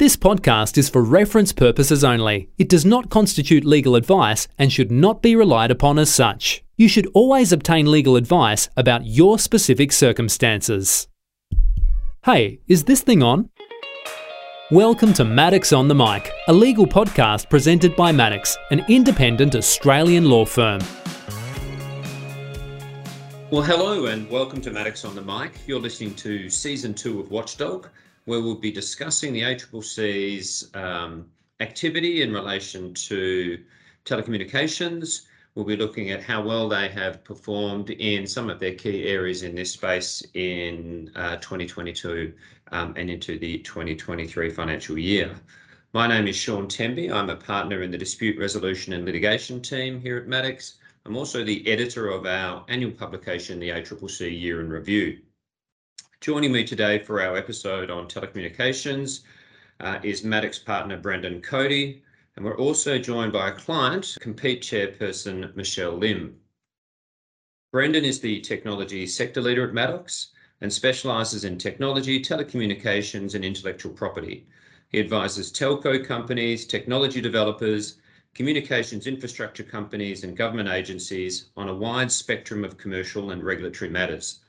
This podcast is for reference purposes only. It does not constitute legal advice and should not be relied upon as such. You should always obtain legal advice about your specific circumstances. Hey, is this thing on? Welcome to Maddocks on the Mic, a legal podcast presented by Maddocks, an independent Australian law firm. Well, hello and welcome to Maddocks on the Mic. You're listening to season two of Watchdog where we'll be discussing the ACCC's um, activity in relation to telecommunications. We'll be looking at how well they have performed in some of their key areas in this space in uh, 2022 um, and into the 2023 financial year. My name is Sean Temby. I'm a partner in the dispute resolution and litigation team here at Maddocks. I'm also the editor of our annual publication, the ACCC Year in Review. Joining me today for our episode on telecommunications uh, is Maddocks partner Brendan Cody, and we're also joined by a client, Compete chairperson Michelle Lim. Brendan is the technology sector leader at Maddocks and specialises in technology, telecommunications, and intellectual property. He advises telco companies, technology developers, communications infrastructure companies, and government agencies on a wide spectrum of commercial and regulatory matters.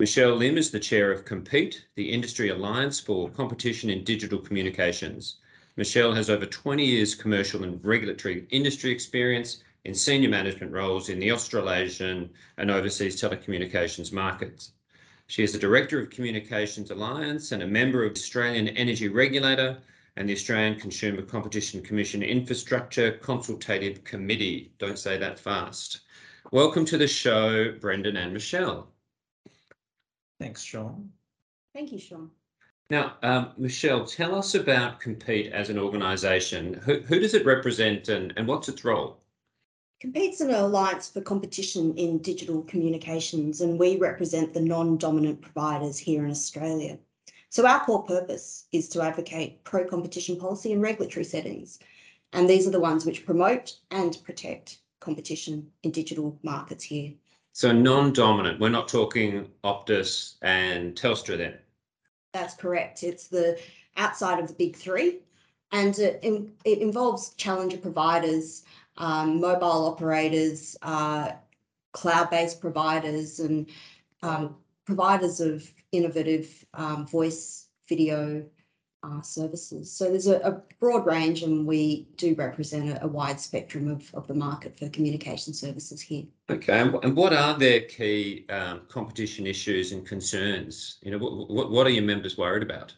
Michelle Lim is the chair of Compete, the industry alliance for competition in digital communications. Michelle has over 20 years commercial and regulatory industry experience in senior management roles in the Australasian and overseas telecommunications markets. She is a director of Communications Alliance and a member of the Australian Energy Regulator and the Australian Consumer Competition Commission Infrastructure Consultative Committee. Don't say that fast. Welcome to the show, Brendan and Michelle. Thanks, Sean. Thank you, Sean. Now, um, Michelle, tell us about Compete as an organisation. Who, who, does it represent and, and what's its role? Compete's an alliance for competition in digital communications, and we represent the non dominant providers here in Australia. So, our core purpose is to advocate pro competition policy and regulatory settings. And these are the ones which promote and protect competition in digital markets here. So non-dominant, we're not talking Optus and Telstra then? That's correct. It's the outside of the big three, and it, it involves challenger providers, um, mobile operators, uh, cloud-based providers, and um, providers of innovative um, voice, video, uh, services. So there's a, a, broad range, and we do represent a, a, wide spectrum of, of the market for communication services here. Okay, and what are their key um, competition issues and concerns? You know, what, what are your members worried about?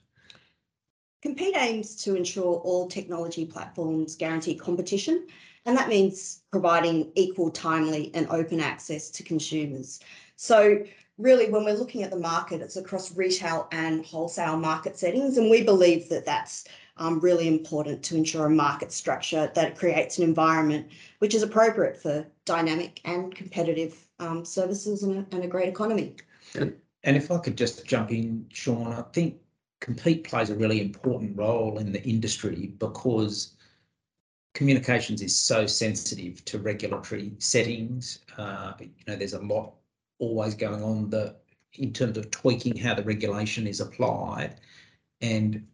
Compete aims to ensure all technology platforms guarantee competition, and that means providing equal, timely, and open access to consumers. So really when we're looking at the market, it's across retail and wholesale market settings. And we believe that that's um, really important to ensure a market structure that creates an environment which is appropriate for dynamic and competitive um, services and a, and a great economy. And, if I could just jump in, Sean, I think Compete plays a really important role in the industry because communications is so sensitive to regulatory settings. Uh, you know, there's a lot always going on the in terms of tweaking how the regulation is applied. And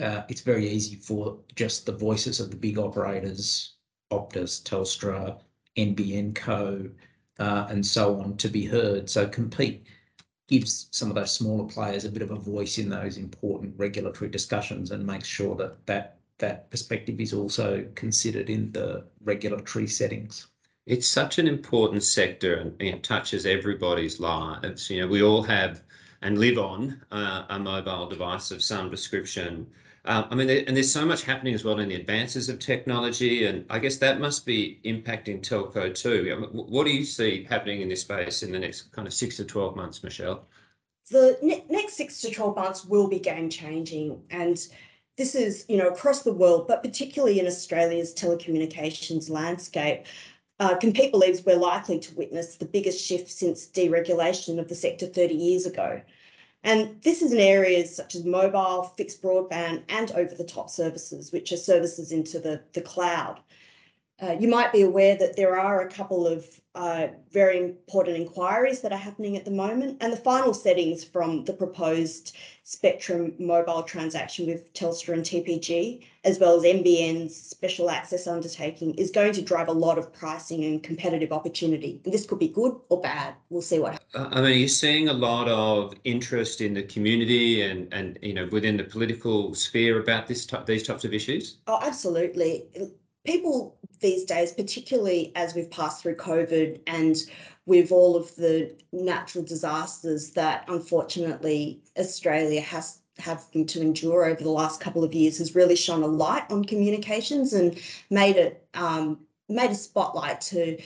uh, it's very easy for just the voices of the big operators, Optus, Telstra, NBN Co, uh, and so on to be heard. So compete gives some of those smaller players a bit of a voice in those important regulatory discussions and makes sure that that, that perspective is also considered in the regulatory settings it's such an important sector and it touches everybody's lives. You know, we all have and live on uh, a mobile device of some description. Uh, I mean, and there's so much happening as well in the advances of technology, and I guess that must be impacting telco too. what do you see happening in this space in the next kind of six to 12 months, Michelle? The ne- next six to 12 months will be game changing. And this is, you know, across the world, but particularly in Australia's telecommunications landscape. Uh, Compete believes we're likely to witness the biggest shift since deregulation of the sector 30 years ago. And this is in areas such as mobile, fixed broadband, and over the top services, which are services into the, the cloud. Uh, you might be aware that there are a couple of uh, very important inquiries that are happening at the moment, and the final settings from the proposed Spectrum mobile transaction with Telstra and TPG, as well as NBN's special access undertaking, is going to drive a lot of pricing and competitive opportunity. And this could be good or bad. We'll see what happens. I mean, you're seeing a lot of interest in the community and, and you know, within the political sphere about this type, these types of issues? Oh, absolutely. People these days, particularly as we've passed through COVID and with all of the natural disasters that unfortunately Australia has having to endure over the last couple of years has really shone a light on communications and made it um, made a spotlight to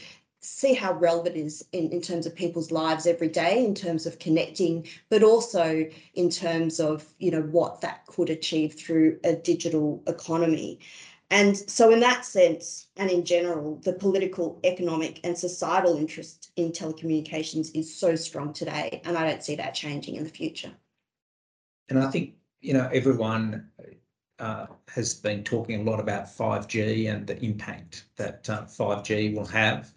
see how relevant it is in, in terms of people's lives every day in terms of connecting but also in terms of you know what that could achieve through a digital economy and so, in that sense, and in general, the political, economic, and societal interest in telecommunications is so strong today. And I don't see that changing in the future. And I think, you know, everyone uh, has been talking a lot about 5G and the impact that uh, 5G will have.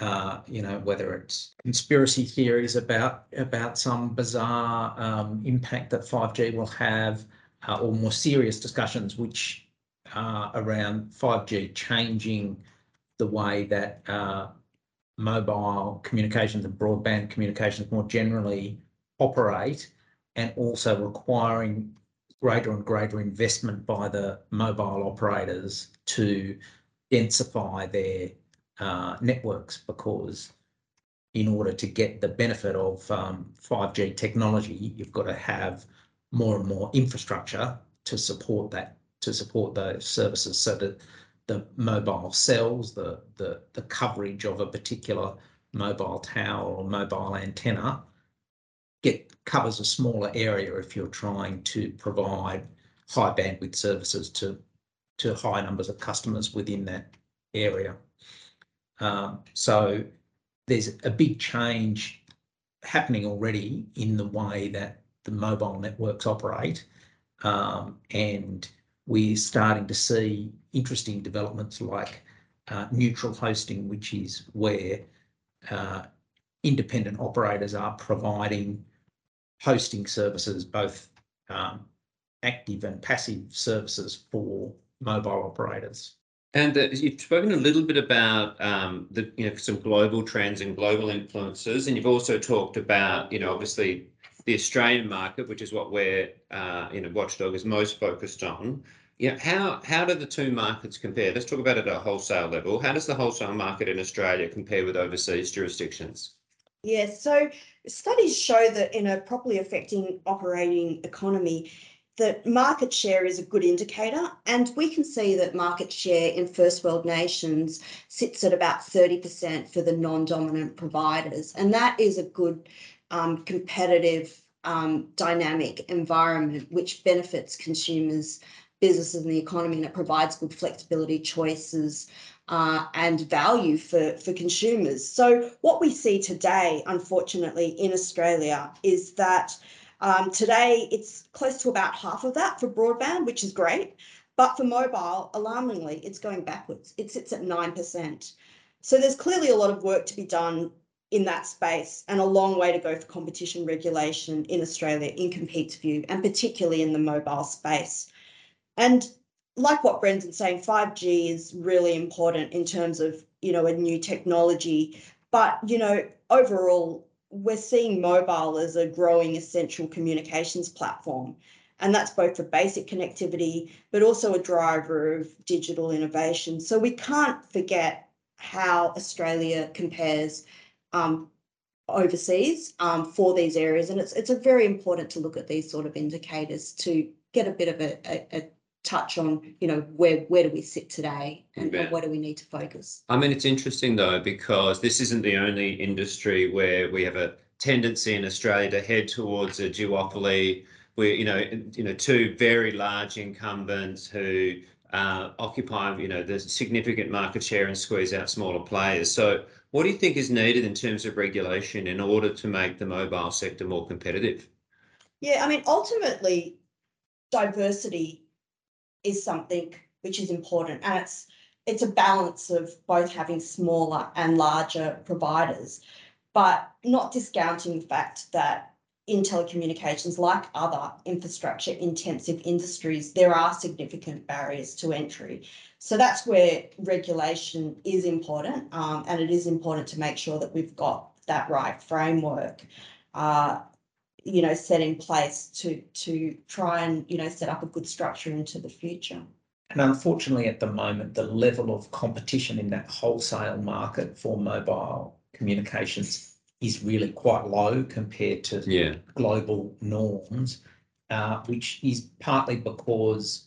Uh, you know, whether it's conspiracy theories about about some bizarre um, impact that 5G will have, uh, or more serious discussions which uh, around 5G changing the way that uh, mobile communications and broadband communications more generally operate and also requiring greater and greater investment by the mobile operators to densify their uh, networks because in order to get the benefit of um, 5G technology, you've got to have more and more infrastructure to support that to support those services so that the mobile cells, the, the, the coverage of a particular mobile tower or mobile antenna get covers a smaller area if you're trying to provide high bandwidth services to to high numbers of customers within that area. Um, so there's a big change happening already in the way that the mobile networks operate, um, and we're starting to see interesting developments like uh, neutral hosting, which is where uh, independent operators are providing hosting services, both um, active and passive services for mobile operators. And uh, you've spoken a little bit about um, the you know some global trends and global influences, and you've also talked about you know obviously the Australian market, which is what we're you know Watchdog is most focused on. Yeah, how how do the two markets compare? Let's talk about it at a wholesale level. How does the wholesale market in Australia compare with overseas jurisdictions? Yes, so studies show that in a properly affecting operating economy, that market share is a good indicator, and we can see that market share in first world nations sits at about 30% for the non-dominant providers, and that is a good um, competitive um, dynamic environment which benefits consumers businesses and the economy and it provides good flexibility choices uh, and value for, for consumers. So what we see today, unfortunately, in Australia is that um, today it's close to about half of that for broadband, which is great. But for mobile, alarmingly, it's going backwards. It sits at 9%. So there's clearly a lot of work to be done in that space and a long way to go for competition regulation in Australia in Compete's view, and particularly in the mobile space. And like what Brendan's saying, 5G is really important in terms of, you know, a new technology. But, you know, overall, we're seeing mobile as a growing essential communications platform. And that's both for basic connectivity, but also a driver of digital innovation. So we can't forget how Australia compares um, overseas um, for these areas. And it's, it's very important to look at these sort of indicators to get a bit of a, a, a touch on, you know, where where do we sit today and, Yeah. and where do we need to focus? I mean, it's interesting though, because this isn't the only industry where we have a tendency in Australia to head towards a duopoly. We're, you know, you know, two very large incumbents who uh, occupy, you know, the significant market share and squeeze out smaller players. So, what do you think is needed in terms of regulation in order to make the mobile sector more competitive? Yeah, I mean, ultimately, diversity is something which is important, and it's it's a balance of both having smaller and larger providers, but not discounting the fact that in telecommunications, like other infrastructure intensive industries, there are significant barriers to entry. So that's where regulation is important, um, and it is important to make sure that we've got that right framework. Uh, you know, set in place to to try and you know set up a good structure into the future. And unfortunately, at the moment, the level of competition in that wholesale market for mobile communications is really quite low compared to Yeah. global norms, uh, which is partly because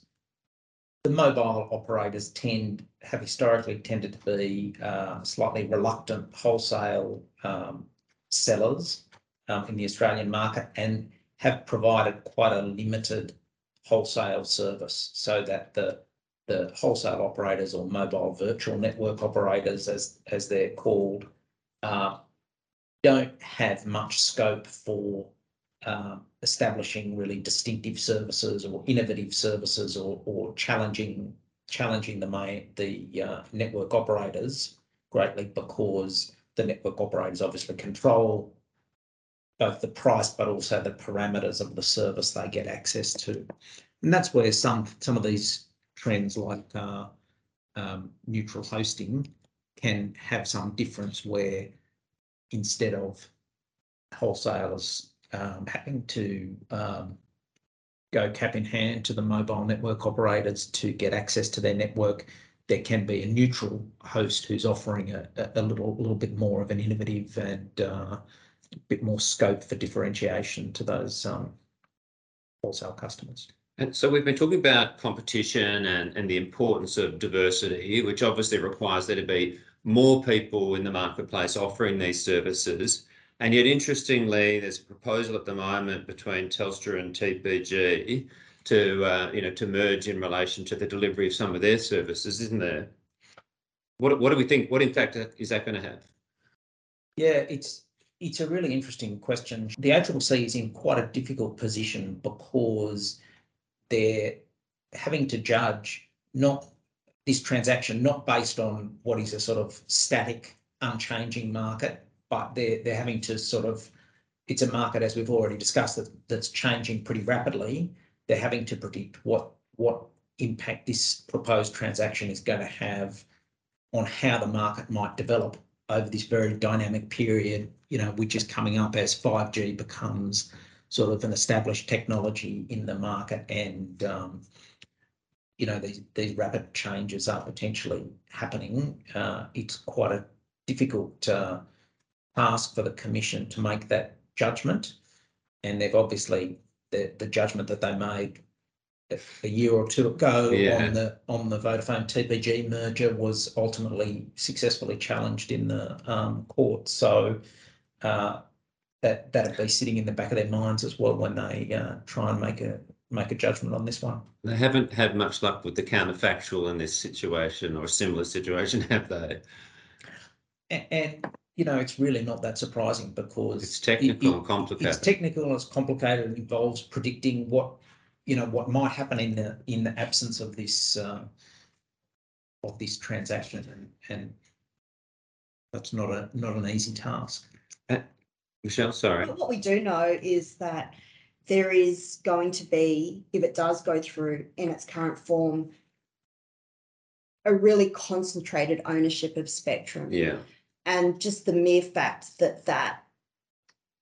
the mobile operators tend have historically tended to be uh, slightly reluctant wholesale um, sellers in the Australian market and have provided quite a limited wholesale service so that the wholesale operators or mobile virtual network operators, as they're called, uh, don't have much scope for um, establishing really distinctive services or innovative services or, challenging the uh, network operators greatly because the network operators obviously control both the price but also the parameters of the service they get access to. And that's where some some of these trends like uh, um, neutral hosting can have some difference where instead of wholesalers um, having to um, go cap in hand to the mobile network operators to get access to their network, there can be a neutral host who's offering a, a little, little bit more of an innovative and uh, bit more scope for differentiation to those um, wholesale customers. And so we've been talking about competition and, and the importance of diversity, which obviously requires there to be more people in the marketplace offering these services. And yet, interestingly, there's a proposal at the moment between Telstra and TPG to, uh, you know, to merge in relation to the delivery of some of their services, isn't there? What, what do we think? What impact is that going to have? Yeah, it's it's a really interesting question. The ACCC is in quite a difficult position because they're having to judge not this transaction not based on what is a sort of static, unchanging market, but they're they're having to sort of it's a market as we've already discussed that that's changing pretty rapidly. They're having to predict what what impact this proposed transaction is going to have on how the market might develop over this very dynamic period, you know, which is coming up as 5G becomes sort of an established technology in the market and um, you know these these rapid changes are potentially happening. Uh, it's quite a difficult uh, task for the commission to make that judgment, and they've obviously the the judgment that they made a year or two ago Yeah. on the on the Vodafone TPG merger was ultimately successfully challenged in the um, court. So uh, that that'd be sitting in the back of their minds as well when they uh, try and make a make a judgment on this one. They haven't had much luck with the counterfactual in this situation or a similar situation, have they? And, and you know, it's really not that surprising because It's technical it- and complicated. It's technical, it's complicated, it involves predicting what, you know, what might happen in the, in the absence of this, uh, of this transaction and, and that's not a, not an easy task. Uh, Michelle, sorry. But what we do know is that there is going to be, if it does go through in its current form, a really concentrated ownership of spectrum. Yeah, And just the mere fact that that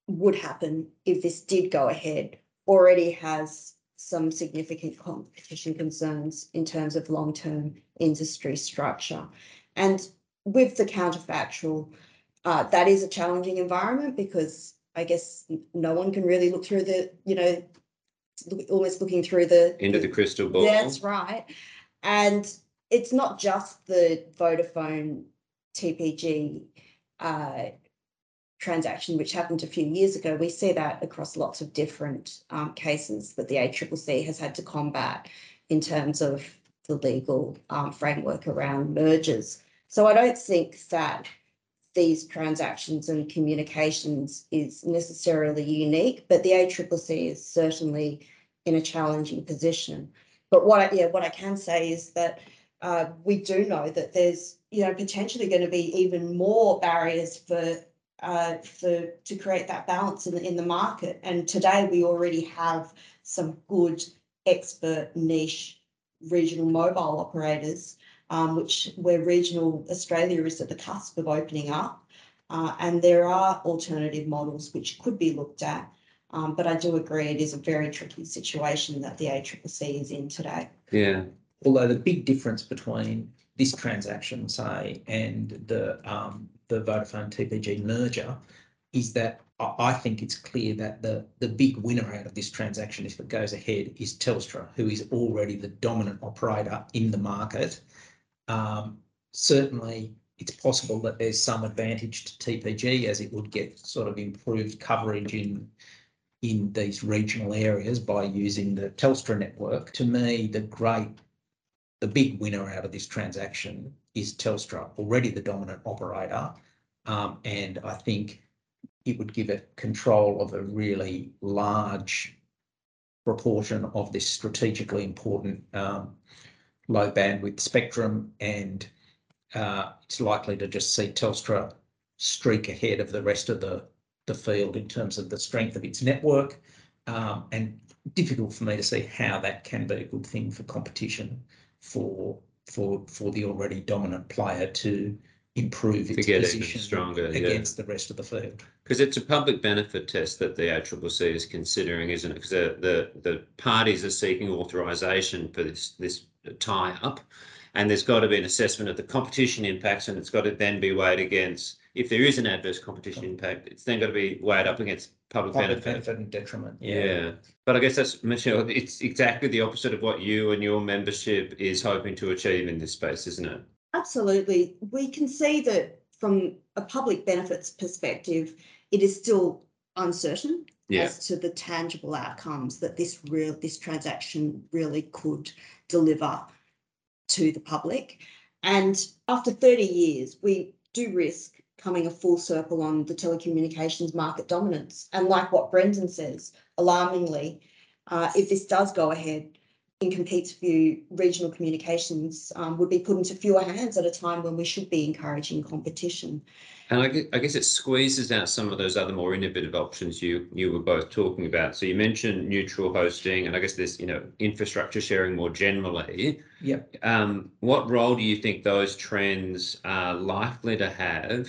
would happen if this did go ahead already has some significant competition concerns in terms of long-term industry structure. And with the counterfactual, uh, that is a challenging environment because I guess no one can really look through the, you know, look- almost looking through the. into the crystal ball. That's right. And it's not just the Vodafone TPG uh, transaction, which happened a few years ago. We see that across lots of different um, cases that the ACCC has had to combat in terms of the legal um, framework around mergers. So I don't think that these transactions and communications is necessarily unique, but the ACCC is certainly in a challenging position. But what I, yeah, what I can say is that uh, we do know that there's, you know, potentially going to be even more barriers for uh, for to create that balance in the, in the market. And today we already have some good expert niche regional mobile operators, um, which where regional Australia is at the cusp of opening up. Uh, and there are alternative models which could be looked at. Um, but I do agree it is a very tricky situation that the ACCC is in today. Yeah. Although the big difference between this transaction, say, and the um, the Vodafone TPG merger is that I think it's clear that the the big winner out of this transaction, if it goes ahead, is Telstra, who is already the dominant operator in the market. Um, certainly, it's possible that there's some advantage to TPG as it would get sort of improved coverage in in these regional areas by using the Telstra network. To me, the great, the big winner out of this transaction is Telstra, already the dominant operator. Um, and I think it would give it control of a really large proportion of this strategically important um, low bandwidth spectrum and uh, it's likely to just see Telstra streak ahead of the rest of the the field in terms of the strength of its network, um, and difficult for me to see how that can be a good thing for competition for for for the already dominant player to improve its get position stronger, yeah. against the rest of the field. Because it's a public benefit test that the ACCC is considering, isn't it? Because the, the, the parties are seeking authorisation for this, this tie-up. And there's got to be an assessment of the competition impacts and it's got to then be weighed against, if there is an adverse competition impact, it's then got to be weighed up against public Public benefit. benefit and detriment. Yeah, but I guess that's, Michelle, it's exactly the opposite of what you and your membership is hoping to achieve in this space, isn't it? Absolutely. We can see that from a public benefits perspective, it is still uncertain Yeah. as to the tangible outcomes that this real this transaction really could deliver to the public. And after 30 years, we do risk coming a full circle on the telecommunications market dominance. And like what Brendan says, alarmingly, uh, if this does go ahead, Compete's view, regional communications um, would be put into fewer hands at a time when we should be encouraging competition. And I guess, I guess it squeezes out some of those other more innovative options you you were both talking about. So you mentioned neutral hosting, and I guess there's you know infrastructure sharing more generally. Yep. Um, what role do you think those trends are likely to have?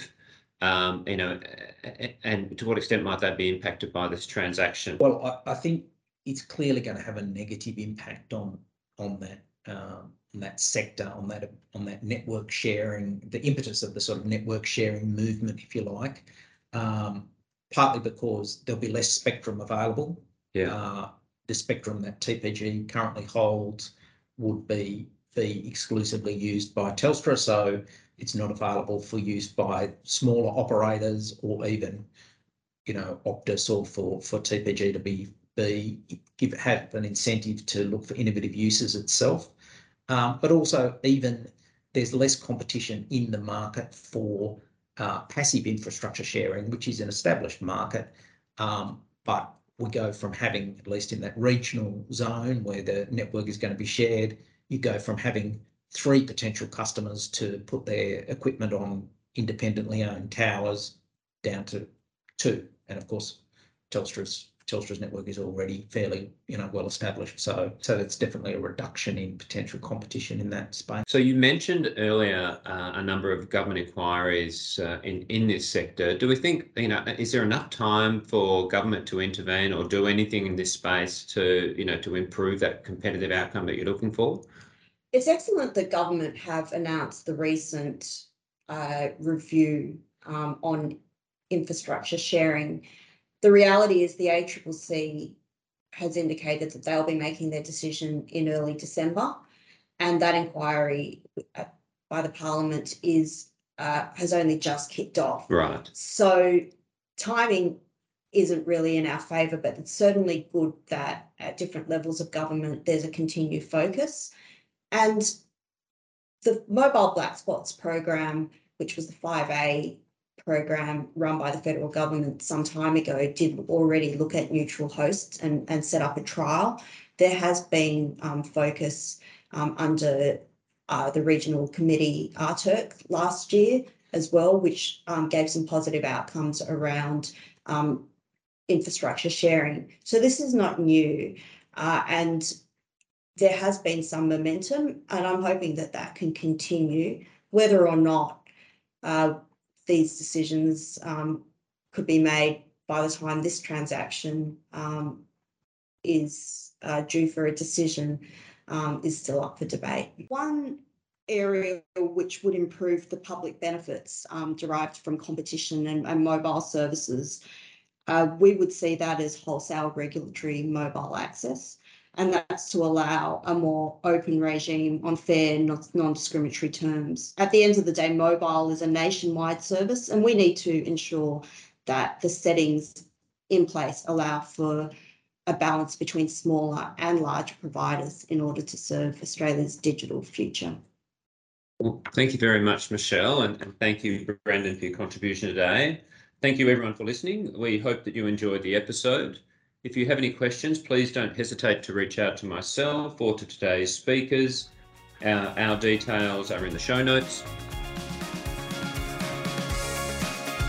Um, you know, a- a- and to what extent might that be impacted by this transaction? Well, I, I think it's clearly going to have a negative impact on on that um, on that sector, on that on that network sharing, the impetus of the sort of network sharing movement, if you like. Um, partly because there'll be less spectrum available. Yeah. Uh, the spectrum that TPG currently holds would be be exclusively used by Telstra, so it's not available for use by smaller operators or even, you know, Optus or for for TPG to be be give have an incentive to look for innovative uses itself. Um, but also even there's less competition in the market for uh, passive infrastructure sharing, which is an established market. Um, but we go from having, at least in that regional zone where the network is going to be shared, you go from having three potential customers to put their equipment on independently owned towers down to two. And of course, Telstra's Telstra's network is already fairly, you know, well established. So, so it's definitely a reduction in potential competition in that space. So you mentioned earlier uh, a number of government inquiries uh, in in this sector. Do we think you know is there enough time for government to intervene or do anything in this space to you know to improve that competitive outcome that you're looking for? It's excellent that government have announced the recent uh, review um, on infrastructure sharing. The reality is the ACCC has indicated that they'll be making their decision in early December, and that inquiry uh, by the Parliament is uh, has only just kicked off. Right. So timing isn't really in our favour, but it's certainly good that at different levels of government there's a continued focus. And the mobile black spots program, which was the 5A program run by the federal government some time ago, did already look at neutral hosts and, and set up a trial. There has been um, focus um, under uh, the regional committee RTIRC last year as well, which um, gave some positive outcomes around um, infrastructure sharing. So this is not new, uh, and there has been some momentum, and I'm hoping that that can continue, whether or not uh, these decisions um, could be made by the time this transaction um, is uh, due for a decision um, is still up for debate. One area which would improve the public benefits um, derived from competition and, and mobile services, uh, we would see that as wholesale regulatory mobile access. And that's to allow a more open regime on fair, non discriminatory terms. At the end of the day, mobile is a nationwide service, and we need to ensure that the settings in place allow for a balance between smaller and larger providers in order to serve Australia's digital future. Well, thank you very much, Michelle, and, and thank you, Brandon, for your contribution today. Thank you, everyone, for listening. We hope that you enjoyed the episode. If you have any questions, please don't hesitate to reach out to myself or to today's speakers. Our, our details are in the show notes.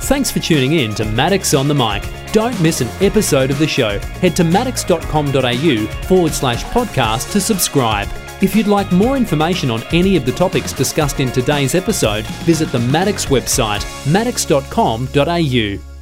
Thanks for tuning in to Maddocks on the Mic. Don't miss an episode of the show. Head to maddocks.com.au forward slash podcast to subscribe. If you'd like more information on any of the topics discussed in today's episode, visit the Maddocks website, maddocks.com.au.